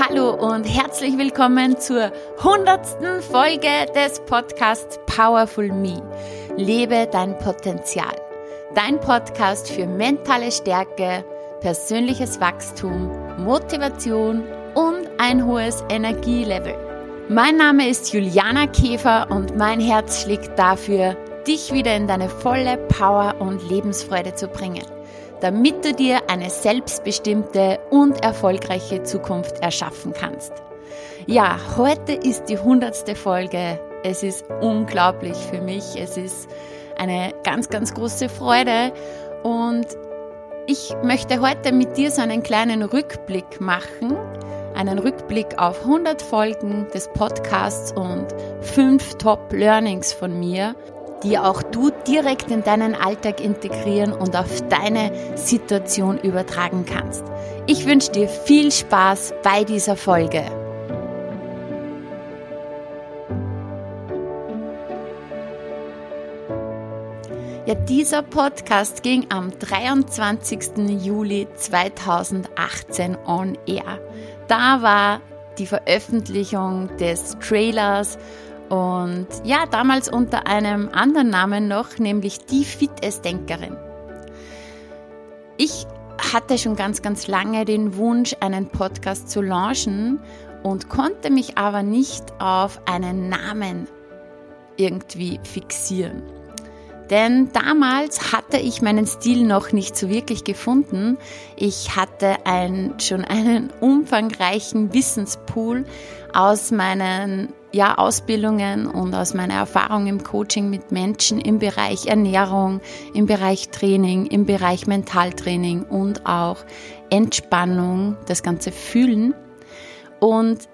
Hallo und herzlich willkommen zur hundertsten Folge des Podcasts Powerful Me. Lebe dein Potenzial. Dein Podcast für mentale Stärke, persönliches Wachstum, Motivation und ein hohes Energielevel. Mein Name ist Juliana Käfer und mein Herz schlägt dafür, dich wieder in deine volle Power und Lebensfreude zu bringen damit du dir eine selbstbestimmte und erfolgreiche Zukunft erschaffen kannst. Ja, heute ist die hundertste Folge. Es ist unglaublich für mich. Es ist eine ganz, ganz große Freude und ich möchte heute mit dir so einen kleinen Rückblick machen, einen Rückblick auf 100 Folgen des Podcasts und fünf Top Learnings von mir die auch du direkt in deinen Alltag integrieren und auf deine Situation übertragen kannst. Ich wünsche dir viel Spaß bei dieser Folge. Ja, dieser Podcast ging am 23. Juli 2018 on air. Da war die Veröffentlichung des Trailers und ja, damals unter einem anderen Namen noch, nämlich die Fitnessdenkerin. Ich hatte schon ganz, ganz lange den Wunsch, einen Podcast zu launchen und konnte mich aber nicht auf einen Namen irgendwie fixieren. Denn damals hatte ich meinen Stil noch nicht so wirklich gefunden. Ich hatte ein, schon einen umfangreichen Wissenspool aus meinen ja, Ausbildungen und aus meiner Erfahrung im Coaching mit Menschen im Bereich Ernährung, im Bereich Training, im Bereich Mentaltraining und auch Entspannung, das ganze Fühlen. Und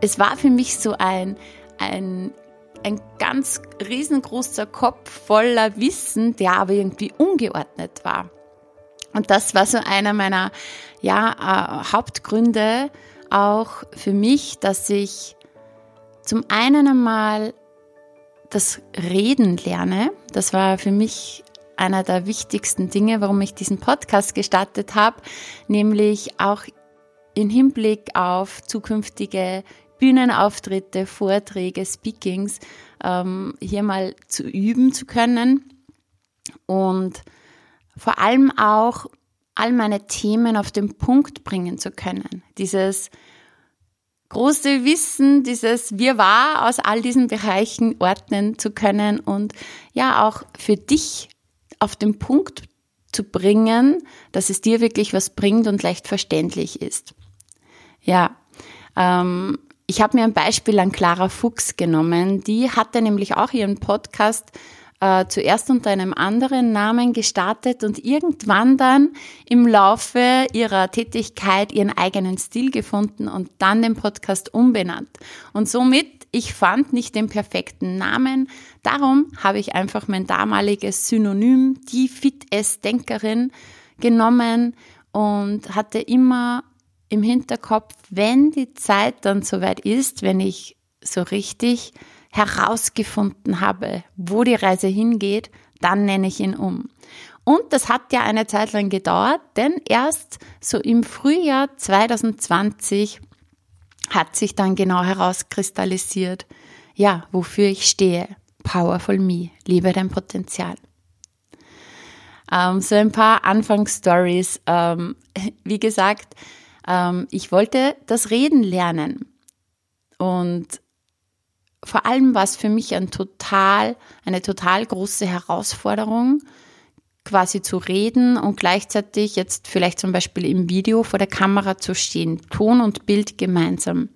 es war für mich so ein, ein, ein ganz riesengroßer Kopf voller Wissen, der aber irgendwie ungeordnet war. Und das war so einer meiner ja, äh, Hauptgründe auch für mich, dass ich zum einen einmal das Reden lerne. Das war für mich einer der wichtigsten Dinge, warum ich diesen Podcast gestartet habe, nämlich auch im Hinblick auf zukünftige Bühnenauftritte, Vorträge, Speakings, ähm, hier mal zu üben zu können und vor allem auch all meine Themen auf den Punkt bringen zu können. Dieses große Wissen, dieses Wir war aus all diesen Bereichen ordnen zu können und ja auch für dich auf den Punkt zu bringen, dass es dir wirklich was bringt und leicht verständlich ist. Ja, ähm, ich habe mir ein Beispiel an Clara Fuchs genommen. Die hatte nämlich auch ihren Podcast äh, zuerst unter einem anderen Namen gestartet und irgendwann dann im Laufe ihrer Tätigkeit ihren eigenen Stil gefunden und dann den Podcast umbenannt. Und somit, ich fand nicht den perfekten Namen. Darum habe ich einfach mein damaliges Synonym, die Fit-S-Denkerin, genommen und hatte immer im Hinterkopf, wenn die Zeit dann soweit ist, wenn ich so richtig herausgefunden habe, wo die Reise hingeht, dann nenne ich ihn um. Und das hat ja eine Zeit lang gedauert, denn erst so im Frühjahr 2020 hat sich dann genau herauskristallisiert, ja, wofür ich stehe. Powerful Me, liebe dein Potenzial. Ähm, so ein paar Anfangsstories. Ähm, wie gesagt, ähm, ich wollte das Reden lernen. Und vor allem war es für mich ein total, eine total große Herausforderung, quasi zu reden und gleichzeitig jetzt vielleicht zum Beispiel im Video vor der Kamera zu stehen, Ton und Bild gemeinsam.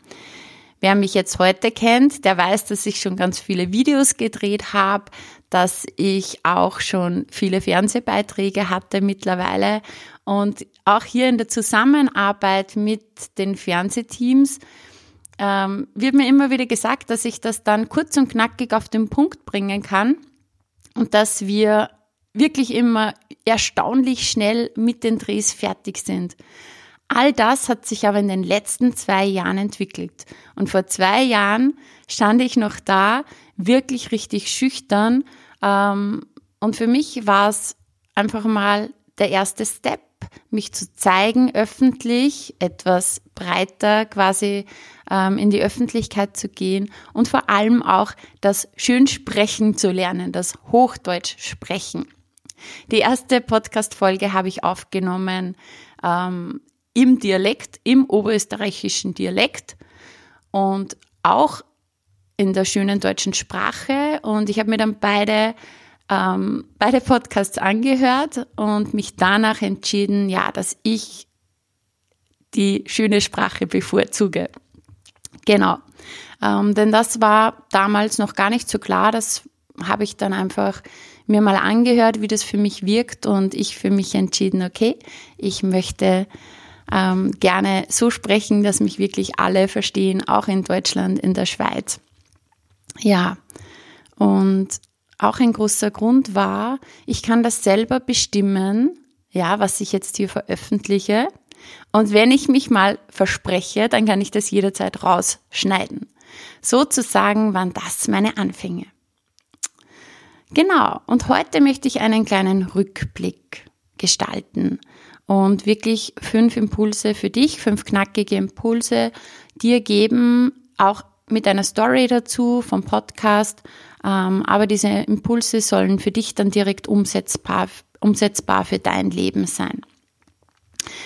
Wer mich jetzt heute kennt, der weiß, dass ich schon ganz viele Videos gedreht habe, dass ich auch schon viele Fernsehbeiträge hatte mittlerweile und auch hier in der Zusammenarbeit mit den Fernsehteams ähm, wird mir immer wieder gesagt, dass ich das dann kurz und knackig auf den Punkt bringen kann und dass wir wirklich immer erstaunlich schnell mit den Drehs fertig sind. All das hat sich aber in den letzten zwei Jahren entwickelt. Und vor zwei Jahren stand ich noch da, wirklich richtig schüchtern. Ähm, und für mich war es einfach mal der erste Step, mich zu zeigen öffentlich, etwas breiter quasi ähm, in die Öffentlichkeit zu gehen und vor allem auch das schön sprechen zu lernen, das Hochdeutsch sprechen. Die erste Podcast-Folge habe ich aufgenommen ähm, im Dialekt, im oberösterreichischen Dialekt und auch in der schönen deutschen Sprache. Und ich habe mir dann beide, ähm, beide Podcasts angehört und mich danach entschieden, ja, dass ich die schöne Sprache bevorzuge. Genau. Ähm, denn das war damals noch gar nicht so klar. Das habe ich dann einfach mir mal angehört, wie das für mich wirkt und ich für mich entschieden, okay, ich möchte ähm, gerne so sprechen, dass mich wirklich alle verstehen, auch in Deutschland, in der Schweiz. Ja, und auch ein großer Grund war, ich kann das selber bestimmen, ja, was ich jetzt hier veröffentliche. Und wenn ich mich mal verspreche, dann kann ich das jederzeit rausschneiden. Sozusagen waren das meine Anfänge. Genau, und heute möchte ich einen kleinen Rückblick gestalten und wirklich fünf Impulse für dich, fünf knackige Impulse dir geben, auch mit einer Story dazu vom Podcast. Ähm, aber diese Impulse sollen für dich dann direkt umsetzbar, umsetzbar für dein Leben sein.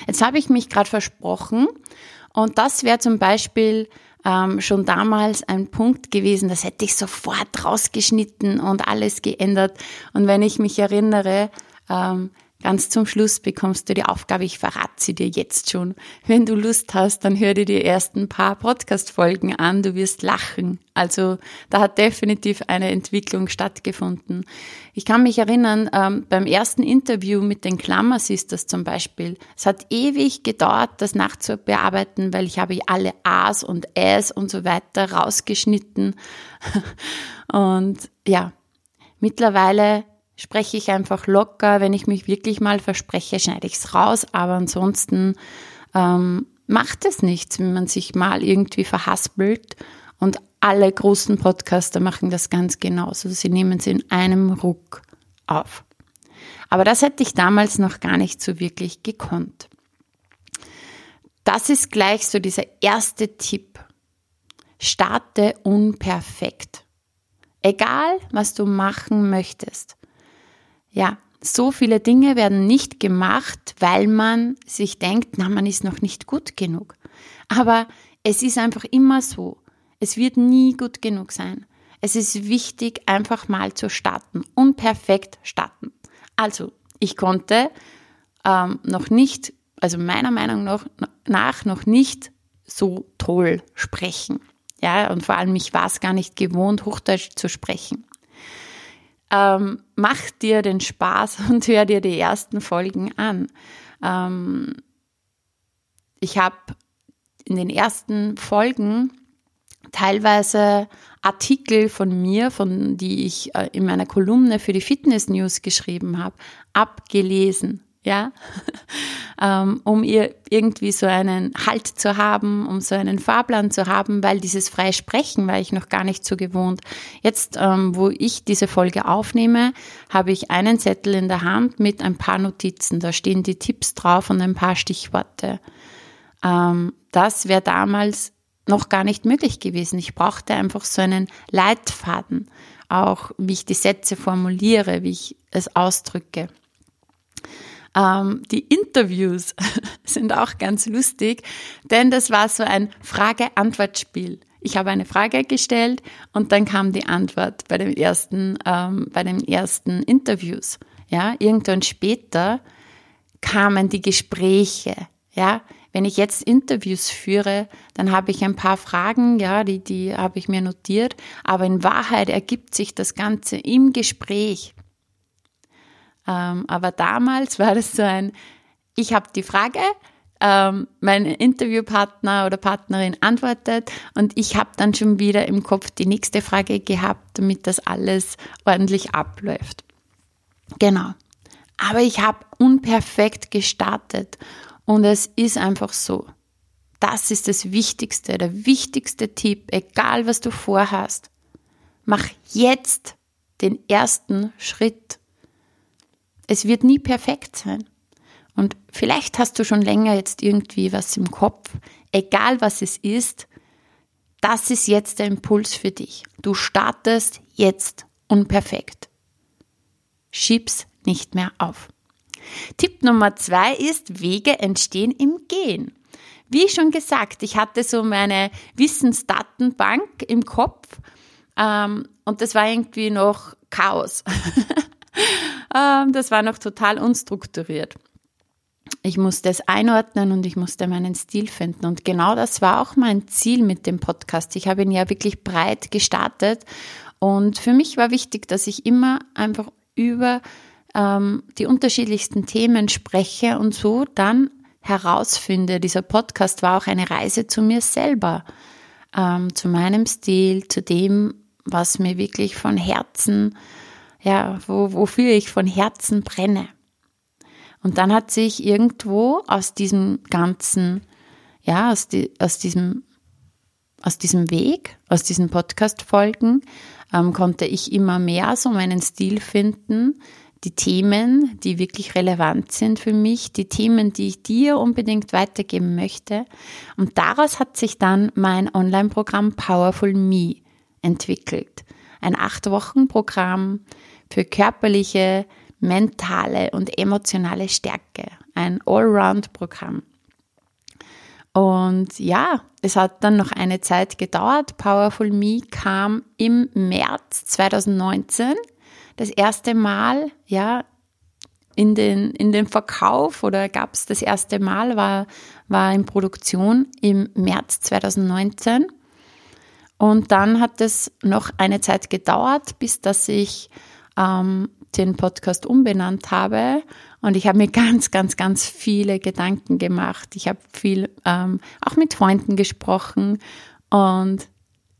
Jetzt habe ich mich gerade versprochen und das wäre zum Beispiel ähm, schon damals ein Punkt gewesen, das hätte ich sofort rausgeschnitten und alles geändert. Und wenn ich mich erinnere, ähm, Ganz zum Schluss bekommst du die Aufgabe, ich verrate sie dir jetzt schon. Wenn du Lust hast, dann hör dir die ersten paar Podcast-Folgen an, du wirst lachen. Also da hat definitiv eine Entwicklung stattgefunden. Ich kann mich erinnern, ähm, beim ersten Interview mit den Klammersisters zum Beispiel, es hat ewig gedauert, das nachzubearbeiten, weil ich habe alle A's und Ä's und so weiter rausgeschnitten. und ja, mittlerweile spreche ich einfach locker. Wenn ich mich wirklich mal verspreche, schneide ich es raus. Aber ansonsten ähm, macht es nichts, wenn man sich mal irgendwie verhaspelt. Und alle großen Podcaster machen das ganz genauso. Sie nehmen es in einem Ruck auf. Aber das hätte ich damals noch gar nicht so wirklich gekonnt. Das ist gleich so dieser erste Tipp. Starte unperfekt. Egal, was du machen möchtest. Ja, so viele Dinge werden nicht gemacht, weil man sich denkt, na, man ist noch nicht gut genug. Aber es ist einfach immer so. Es wird nie gut genug sein. Es ist wichtig, einfach mal zu starten und perfekt starten. Also, ich konnte ähm, noch nicht, also meiner Meinung nach noch nicht so toll sprechen. Ja, und vor allem mich war es gar nicht gewohnt, Hochdeutsch zu sprechen. Ähm, mach dir den Spaß und hör dir die ersten Folgen an. Ähm, ich habe in den ersten Folgen teilweise Artikel von mir, von die ich äh, in meiner Kolumne für die Fitness News geschrieben habe, abgelesen ja, ähm, um ihr irgendwie so einen Halt zu haben, um so einen Fahrplan zu haben, weil dieses freie Sprechen war ich noch gar nicht so gewohnt. Jetzt, ähm, wo ich diese Folge aufnehme, habe ich einen Zettel in der Hand mit ein paar Notizen. Da stehen die Tipps drauf und ein paar Stichworte. Ähm, das wäre damals noch gar nicht möglich gewesen. Ich brauchte einfach so einen Leitfaden, auch wie ich die Sätze formuliere, wie ich es ausdrücke. Ähm, die Interviews sind auch ganz lustig, denn das war so ein Frage-Antwort-Spiel. Ich habe eine Frage gestellt und dann kam die Antwort bei den ersten, ähm, bei den ersten Interviews. Ja, irgendwann später kamen die Gespräche. Ja, wenn ich jetzt Interviews führe, dann habe ich ein paar Fragen, ja, die, die habe ich mir notiert, aber in Wahrheit ergibt sich das Ganze im Gespräch. Ähm, aber damals war das so ein, ich habe die Frage, ähm, mein Interviewpartner oder Partnerin antwortet und ich habe dann schon wieder im Kopf die nächste Frage gehabt, damit das alles ordentlich abläuft. Genau. Aber ich habe unperfekt gestartet und es ist einfach so. Das ist das Wichtigste, der wichtigste Tipp, egal was du vorhast. Mach jetzt den ersten Schritt es wird nie perfekt sein. Und vielleicht hast du schon länger jetzt irgendwie was im Kopf, egal was es ist, das ist jetzt der Impuls für dich. Du startest jetzt unperfekt. Schieb's nicht mehr auf. Tipp Nummer zwei ist, Wege entstehen im Gehen. Wie schon gesagt, ich hatte so meine Wissensdatenbank im Kopf ähm, und das war irgendwie noch Chaos. ähm, das war noch total unstrukturiert. Ich musste es einordnen und ich musste meinen Stil finden. Und genau das war auch mein Ziel mit dem Podcast. Ich habe ihn ja wirklich breit gestartet. Und für mich war wichtig, dass ich immer einfach über ähm, die unterschiedlichsten Themen spreche und so dann herausfinde. Dieser Podcast war auch eine Reise zu mir selber, ähm, zu meinem Stil, zu dem, was mir wirklich von Herzen, ja, wo, wofür ich von Herzen brenne. Und dann hat sich irgendwo aus diesem ganzen, ja, aus, die, aus diesem, aus diesem Weg, aus diesen Podcast-Folgen, ähm, konnte ich immer mehr so meinen Stil finden, die Themen, die wirklich relevant sind für mich, die Themen, die ich dir unbedingt weitergeben möchte. Und daraus hat sich dann mein Online-Programm Powerful Me entwickelt. Ein acht Wochen Programm für körperliche, mentale und emotionale Stärke. Ein Allround-Programm. Und ja, es hat dann noch eine Zeit gedauert. Powerful Me kam im März 2019 das erste Mal, ja, in den, in den Verkauf oder gab es das erste Mal, war, war in Produktion im März 2019. Und dann hat es noch eine Zeit gedauert, bis dass ich ähm, den Podcast umbenannt habe. Und ich habe mir ganz, ganz, ganz viele Gedanken gemacht. Ich habe viel ähm, auch mit Freunden gesprochen. Und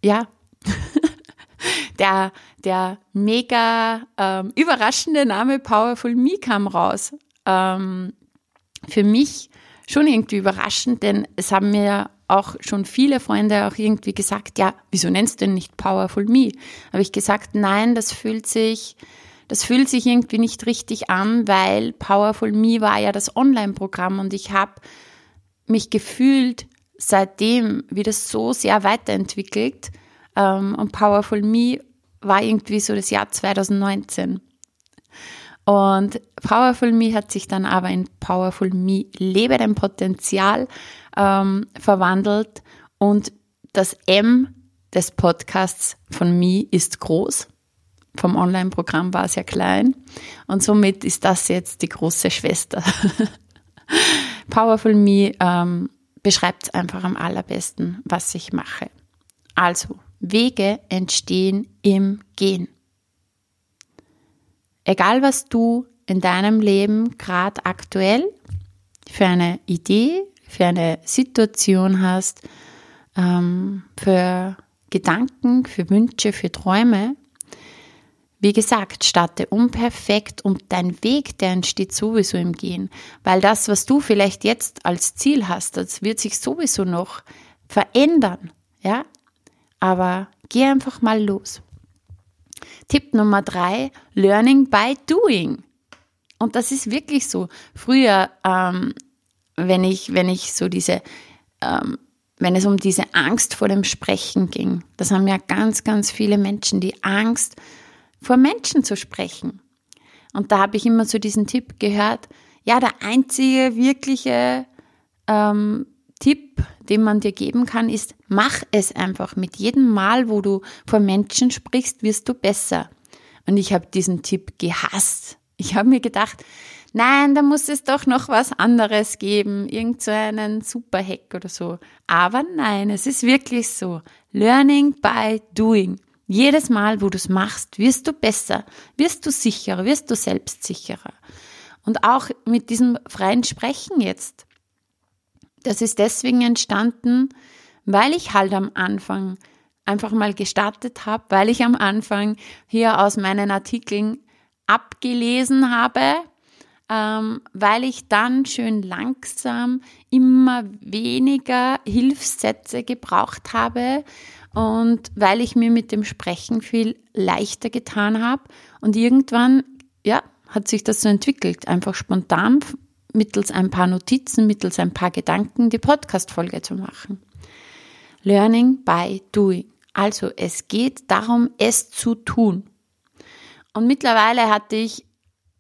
ja, der, der mega ähm, überraschende Name Powerful Me kam raus. Ähm, für mich schon irgendwie überraschend, denn es haben mir auch schon viele Freunde auch irgendwie gesagt, ja, wieso nennst du denn nicht Powerful Me? Habe ich gesagt, nein, das fühlt sich, das fühlt sich irgendwie nicht richtig an, weil Powerful Me war ja das Online-Programm und ich habe mich gefühlt seitdem wieder so sehr weiterentwickelt ähm, und Powerful Me war irgendwie so das Jahr 2019. Und Powerful Me hat sich dann aber in Powerful Me Lebe dein Potenzial ähm, verwandelt und das M des Podcasts von Me ist groß. Vom Online-Programm war es ja klein und somit ist das jetzt die große Schwester. Powerful Me ähm, beschreibt es einfach am allerbesten, was ich mache. Also, Wege entstehen im Gehen. Egal was du in deinem Leben gerade aktuell für eine Idee, für eine Situation hast, ähm, für Gedanken, für Wünsche, für Träume, wie gesagt, starte unperfekt und dein Weg, der entsteht sowieso im Gehen. Weil das, was du vielleicht jetzt als Ziel hast, das wird sich sowieso noch verändern. Ja, aber geh einfach mal los. Tipp Nummer drei, Learning by Doing. Und das ist wirklich so. Früher, ähm, wenn ich, wenn ich so diese, ähm, wenn es um diese Angst vor dem Sprechen ging, das haben ja ganz, ganz viele Menschen, die Angst vor Menschen zu sprechen. Und da habe ich immer so diesen Tipp gehört, ja, der einzige wirkliche ähm, Tipp, den man dir geben kann, ist, mach es einfach. Mit jedem Mal, wo du vor Menschen sprichst, wirst du besser. Und ich habe diesen Tipp gehasst. Ich habe mir gedacht, nein, da muss es doch noch was anderes geben, irgend so einen Superhack oder so. Aber nein, es ist wirklich so. Learning by doing. Jedes Mal, wo du es machst, wirst du besser, wirst du sicherer, wirst du selbstsicherer. Und auch mit diesem freien Sprechen jetzt. Das ist deswegen entstanden, weil ich halt am Anfang einfach mal gestartet habe, weil ich am Anfang hier aus meinen Artikeln abgelesen habe, weil ich dann schön langsam immer weniger Hilfssätze gebraucht habe und weil ich mir mit dem Sprechen viel leichter getan habe und irgendwann, ja, hat sich das so entwickelt, einfach spontan mittels ein paar Notizen, mittels ein paar Gedanken die Podcast-Folge zu machen. Learning by doing. Also es geht darum, es zu tun. Und mittlerweile hatte ich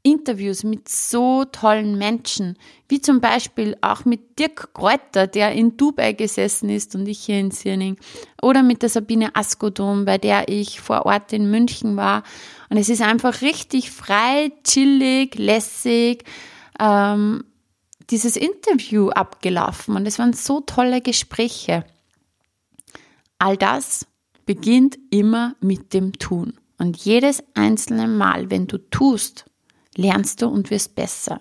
Interviews mit so tollen Menschen, wie zum Beispiel auch mit Dirk Kräuter, der in Dubai gesessen ist und ich hier in Sirning, oder mit der Sabine Askodom, bei der ich vor Ort in München war. Und es ist einfach richtig frei, chillig, lässig, ähm, dieses Interview abgelaufen und es waren so tolle Gespräche. All das beginnt immer mit dem Tun. Und jedes einzelne Mal, wenn du tust, lernst du und wirst besser.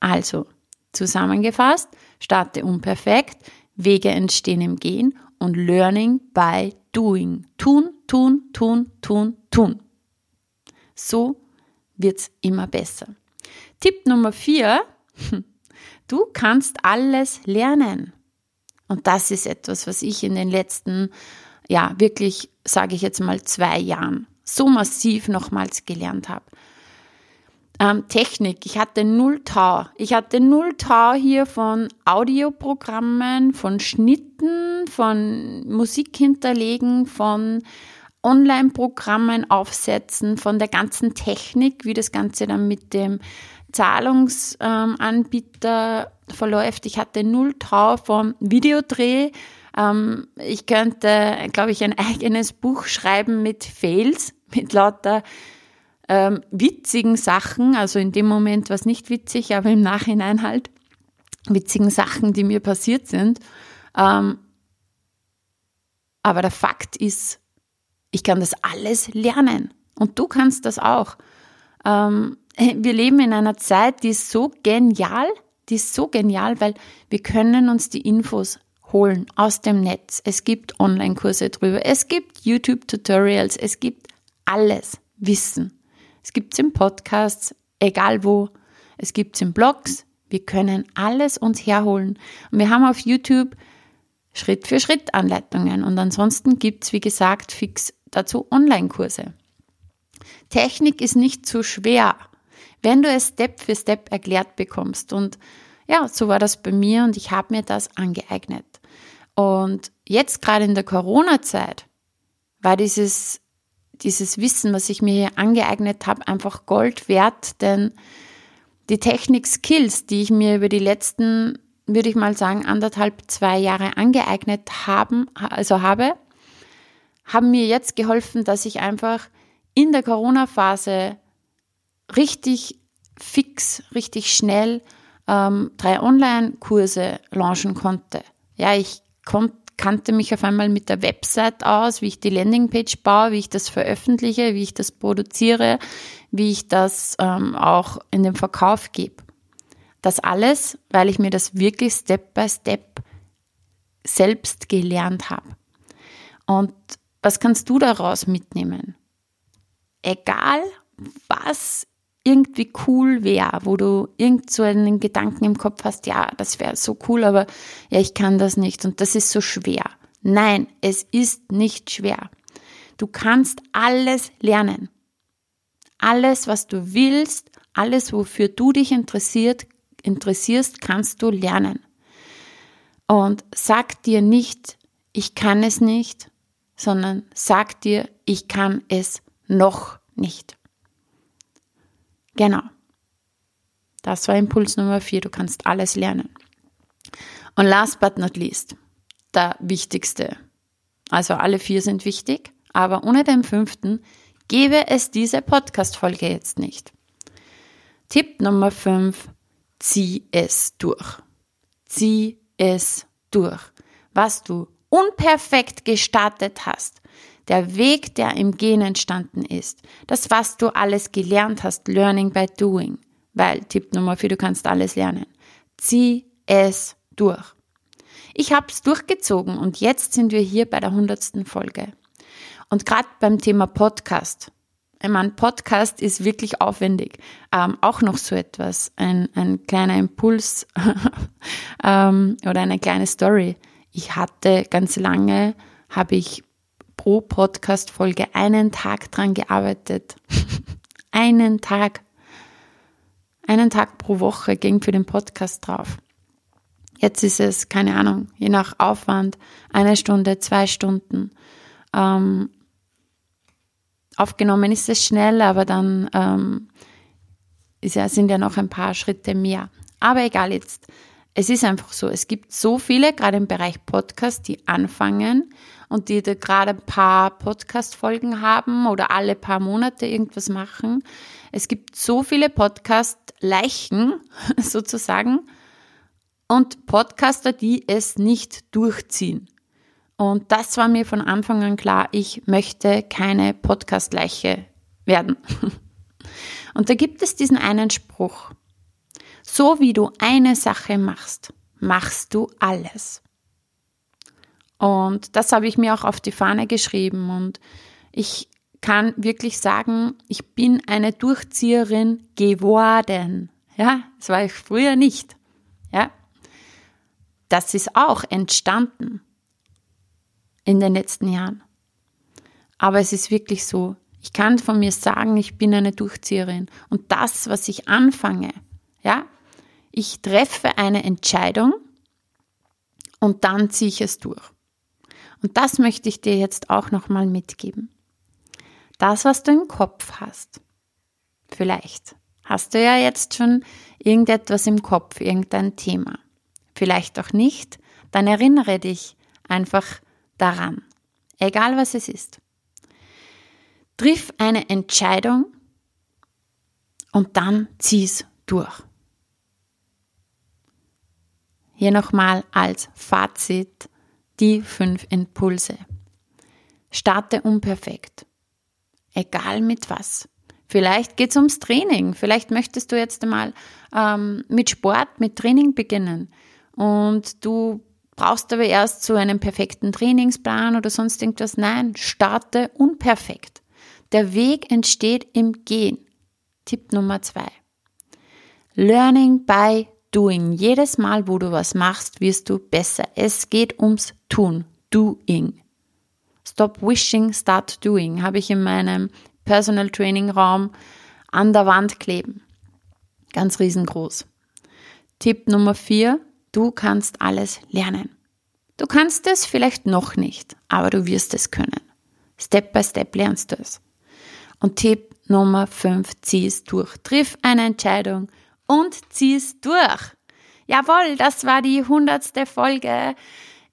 Also, zusammengefasst, starte unperfekt, Wege entstehen im Gehen und Learning by Doing. Tun, tun, tun, tun, tun. So wird's immer besser. Tipp Nummer vier, du kannst alles lernen. Und das ist etwas, was ich in den letzten, ja, wirklich, sage ich jetzt mal, zwei Jahren so massiv nochmals gelernt habe. Ähm, Technik. Ich hatte null Tau. Ich hatte null Tau hier von Audioprogrammen, von Schnitten, von Musik hinterlegen, von Online-Programmen aufsetzen, von der ganzen Technik, wie das Ganze dann mit dem Zahlungsanbieter ähm, verläuft. Ich hatte null Tau vom Videodreh. Ähm, ich könnte, glaube ich, ein eigenes Buch schreiben mit Fails, mit lauter ähm, witzigen Sachen, also in dem Moment war es nicht witzig, aber im Nachhinein halt witzigen Sachen, die mir passiert sind. Ähm, aber der Fakt ist, ich kann das alles lernen und du kannst das auch. Ähm, wir leben in einer Zeit, die ist so genial, die ist so genial, weil wir können uns die Infos holen aus dem Netz. Es gibt Online-Kurse drüber, es gibt YouTube-Tutorials, es gibt alles Wissen. Es gibt es in Podcasts, egal wo. Es gibt es in Blogs. Wir können alles uns herholen. Und wir haben auf YouTube Schritt für Schritt Anleitungen. Und ansonsten gibt es, wie gesagt, fix dazu Online-Kurse. Technik ist nicht zu schwer, wenn du es Step für Step erklärt bekommst. Und ja, so war das bei mir und ich habe mir das angeeignet. Und jetzt gerade in der Corona-Zeit war dieses dieses Wissen, was ich mir hier angeeignet habe, einfach Gold wert, denn die Technik-Skills, die ich mir über die letzten, würde ich mal sagen, anderthalb, zwei Jahre angeeignet haben, also habe, haben mir jetzt geholfen, dass ich einfach in der Corona-Phase richtig fix, richtig schnell ähm, drei Online-Kurse launchen konnte. Ja, ich konnte kannte mich auf einmal mit der Website aus, wie ich die Landingpage baue, wie ich das veröffentliche, wie ich das produziere, wie ich das ähm, auch in den Verkauf gebe. Das alles, weil ich mir das wirklich Step by Step selbst gelernt habe. Und was kannst du daraus mitnehmen? Egal, was irgendwie cool wäre, wo du irgend so einen Gedanken im Kopf hast, ja, das wäre so cool, aber ja, ich kann das nicht und das ist so schwer. Nein, es ist nicht schwer. Du kannst alles lernen. Alles, was du willst, alles, wofür du dich interessiert, interessierst, kannst du lernen. Und sag dir nicht, ich kann es nicht, sondern sag dir, ich kann es noch nicht. Genau. Das war Impuls Nummer vier. Du kannst alles lernen. Und last but not least, der wichtigste. Also alle vier sind wichtig, aber ohne den fünften gäbe es diese Podcast-Folge jetzt nicht. Tipp Nummer fünf, zieh es durch. Zieh es durch. Was du unperfekt gestartet hast, der Weg, der im Gehen entstanden ist, das, was du alles gelernt hast, Learning by Doing, weil Tipp Nummer vier, du kannst alles lernen. Zieh es durch. Ich habe es durchgezogen und jetzt sind wir hier bei der hundertsten Folge. Und gerade beim Thema Podcast. Ich meine, Podcast ist wirklich aufwendig. Ähm, auch noch so etwas, ein, ein kleiner Impuls ähm, oder eine kleine Story. Ich hatte ganz lange, habe ich pro Podcast-Folge einen Tag dran gearbeitet. einen Tag. einen Tag pro Woche ging für den Podcast drauf. Jetzt ist es, keine Ahnung, je nach Aufwand, eine Stunde, zwei Stunden. Ähm, aufgenommen ist es schnell, aber dann ähm, ja, sind ja noch ein paar Schritte mehr. Aber egal jetzt. Es ist einfach so, es gibt so viele, gerade im Bereich Podcast, die anfangen und die gerade ein paar Podcast-Folgen haben oder alle paar Monate irgendwas machen. Es gibt so viele Podcast-Leichen sozusagen und Podcaster, die es nicht durchziehen. Und das war mir von Anfang an klar, ich möchte keine Podcast-Leiche werden. Und da gibt es diesen einen Spruch. So wie du eine Sache machst, machst du alles. Und das habe ich mir auch auf die Fahne geschrieben und ich kann wirklich sagen, ich bin eine Durchzieherin geworden. Ja, das war ich früher nicht. Ja, das ist auch entstanden in den letzten Jahren. Aber es ist wirklich so, ich kann von mir sagen, ich bin eine Durchzieherin. Und das, was ich anfange, ja, ich treffe eine Entscheidung und dann ziehe ich es durch. Und das möchte ich dir jetzt auch nochmal mitgeben. Das, was du im Kopf hast, vielleicht hast du ja jetzt schon irgendetwas im Kopf, irgendein Thema. Vielleicht auch nicht, dann erinnere dich einfach daran, egal was es ist. Triff eine Entscheidung und dann zieh's durch. Hier nochmal als Fazit die fünf Impulse. Starte unperfekt. Egal mit was. Vielleicht geht's ums Training. Vielleicht möchtest du jetzt einmal ähm, mit Sport, mit Training beginnen. Und du brauchst aber erst so einen perfekten Trainingsplan oder sonst irgendwas. Nein, starte unperfekt. Der Weg entsteht im Gehen. Tipp Nummer zwei. Learning by doing. Jedes Mal, wo du was machst, wirst du besser. Es geht ums Tun. Doing. Stop wishing, start doing. Habe ich in meinem Personal Training Raum an der Wand kleben. Ganz riesengroß. Tipp Nummer vier. Du kannst alles lernen. Du kannst es vielleicht noch nicht, aber du wirst es können. Step by Step lernst du es. Und Tipp Nummer 5, zieh es durch. Triff eine Entscheidung und zieh es durch. Jawohl, das war die hundertste Folge.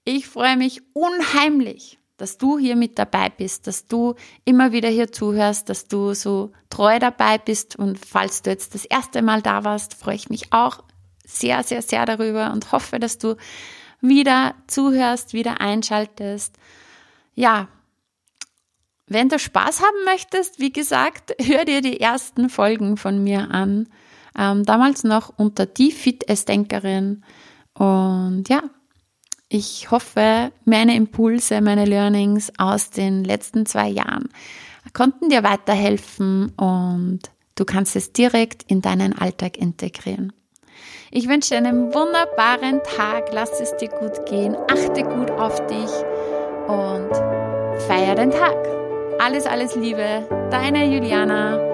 Ich freue mich unheimlich, dass du hier mit dabei bist, dass du immer wieder hier zuhörst, dass du so treu dabei bist. Und falls du jetzt das erste Mal da warst, freue ich mich auch sehr, sehr, sehr darüber und hoffe, dass du wieder zuhörst, wieder einschaltest. Ja, wenn du Spaß haben möchtest, wie gesagt, hör dir die ersten Folgen von mir an. Ähm, damals noch unter die Fit-Essdenkerin. Und ja, ich hoffe, meine Impulse, meine Learnings aus den letzten zwei Jahren konnten dir weiterhelfen und du kannst es direkt in deinen Alltag integrieren. Ich wünsche dir einen wunderbaren Tag, lass es dir gut gehen, achte gut auf dich und feier den Tag. Alles, alles Liebe, deine Juliana.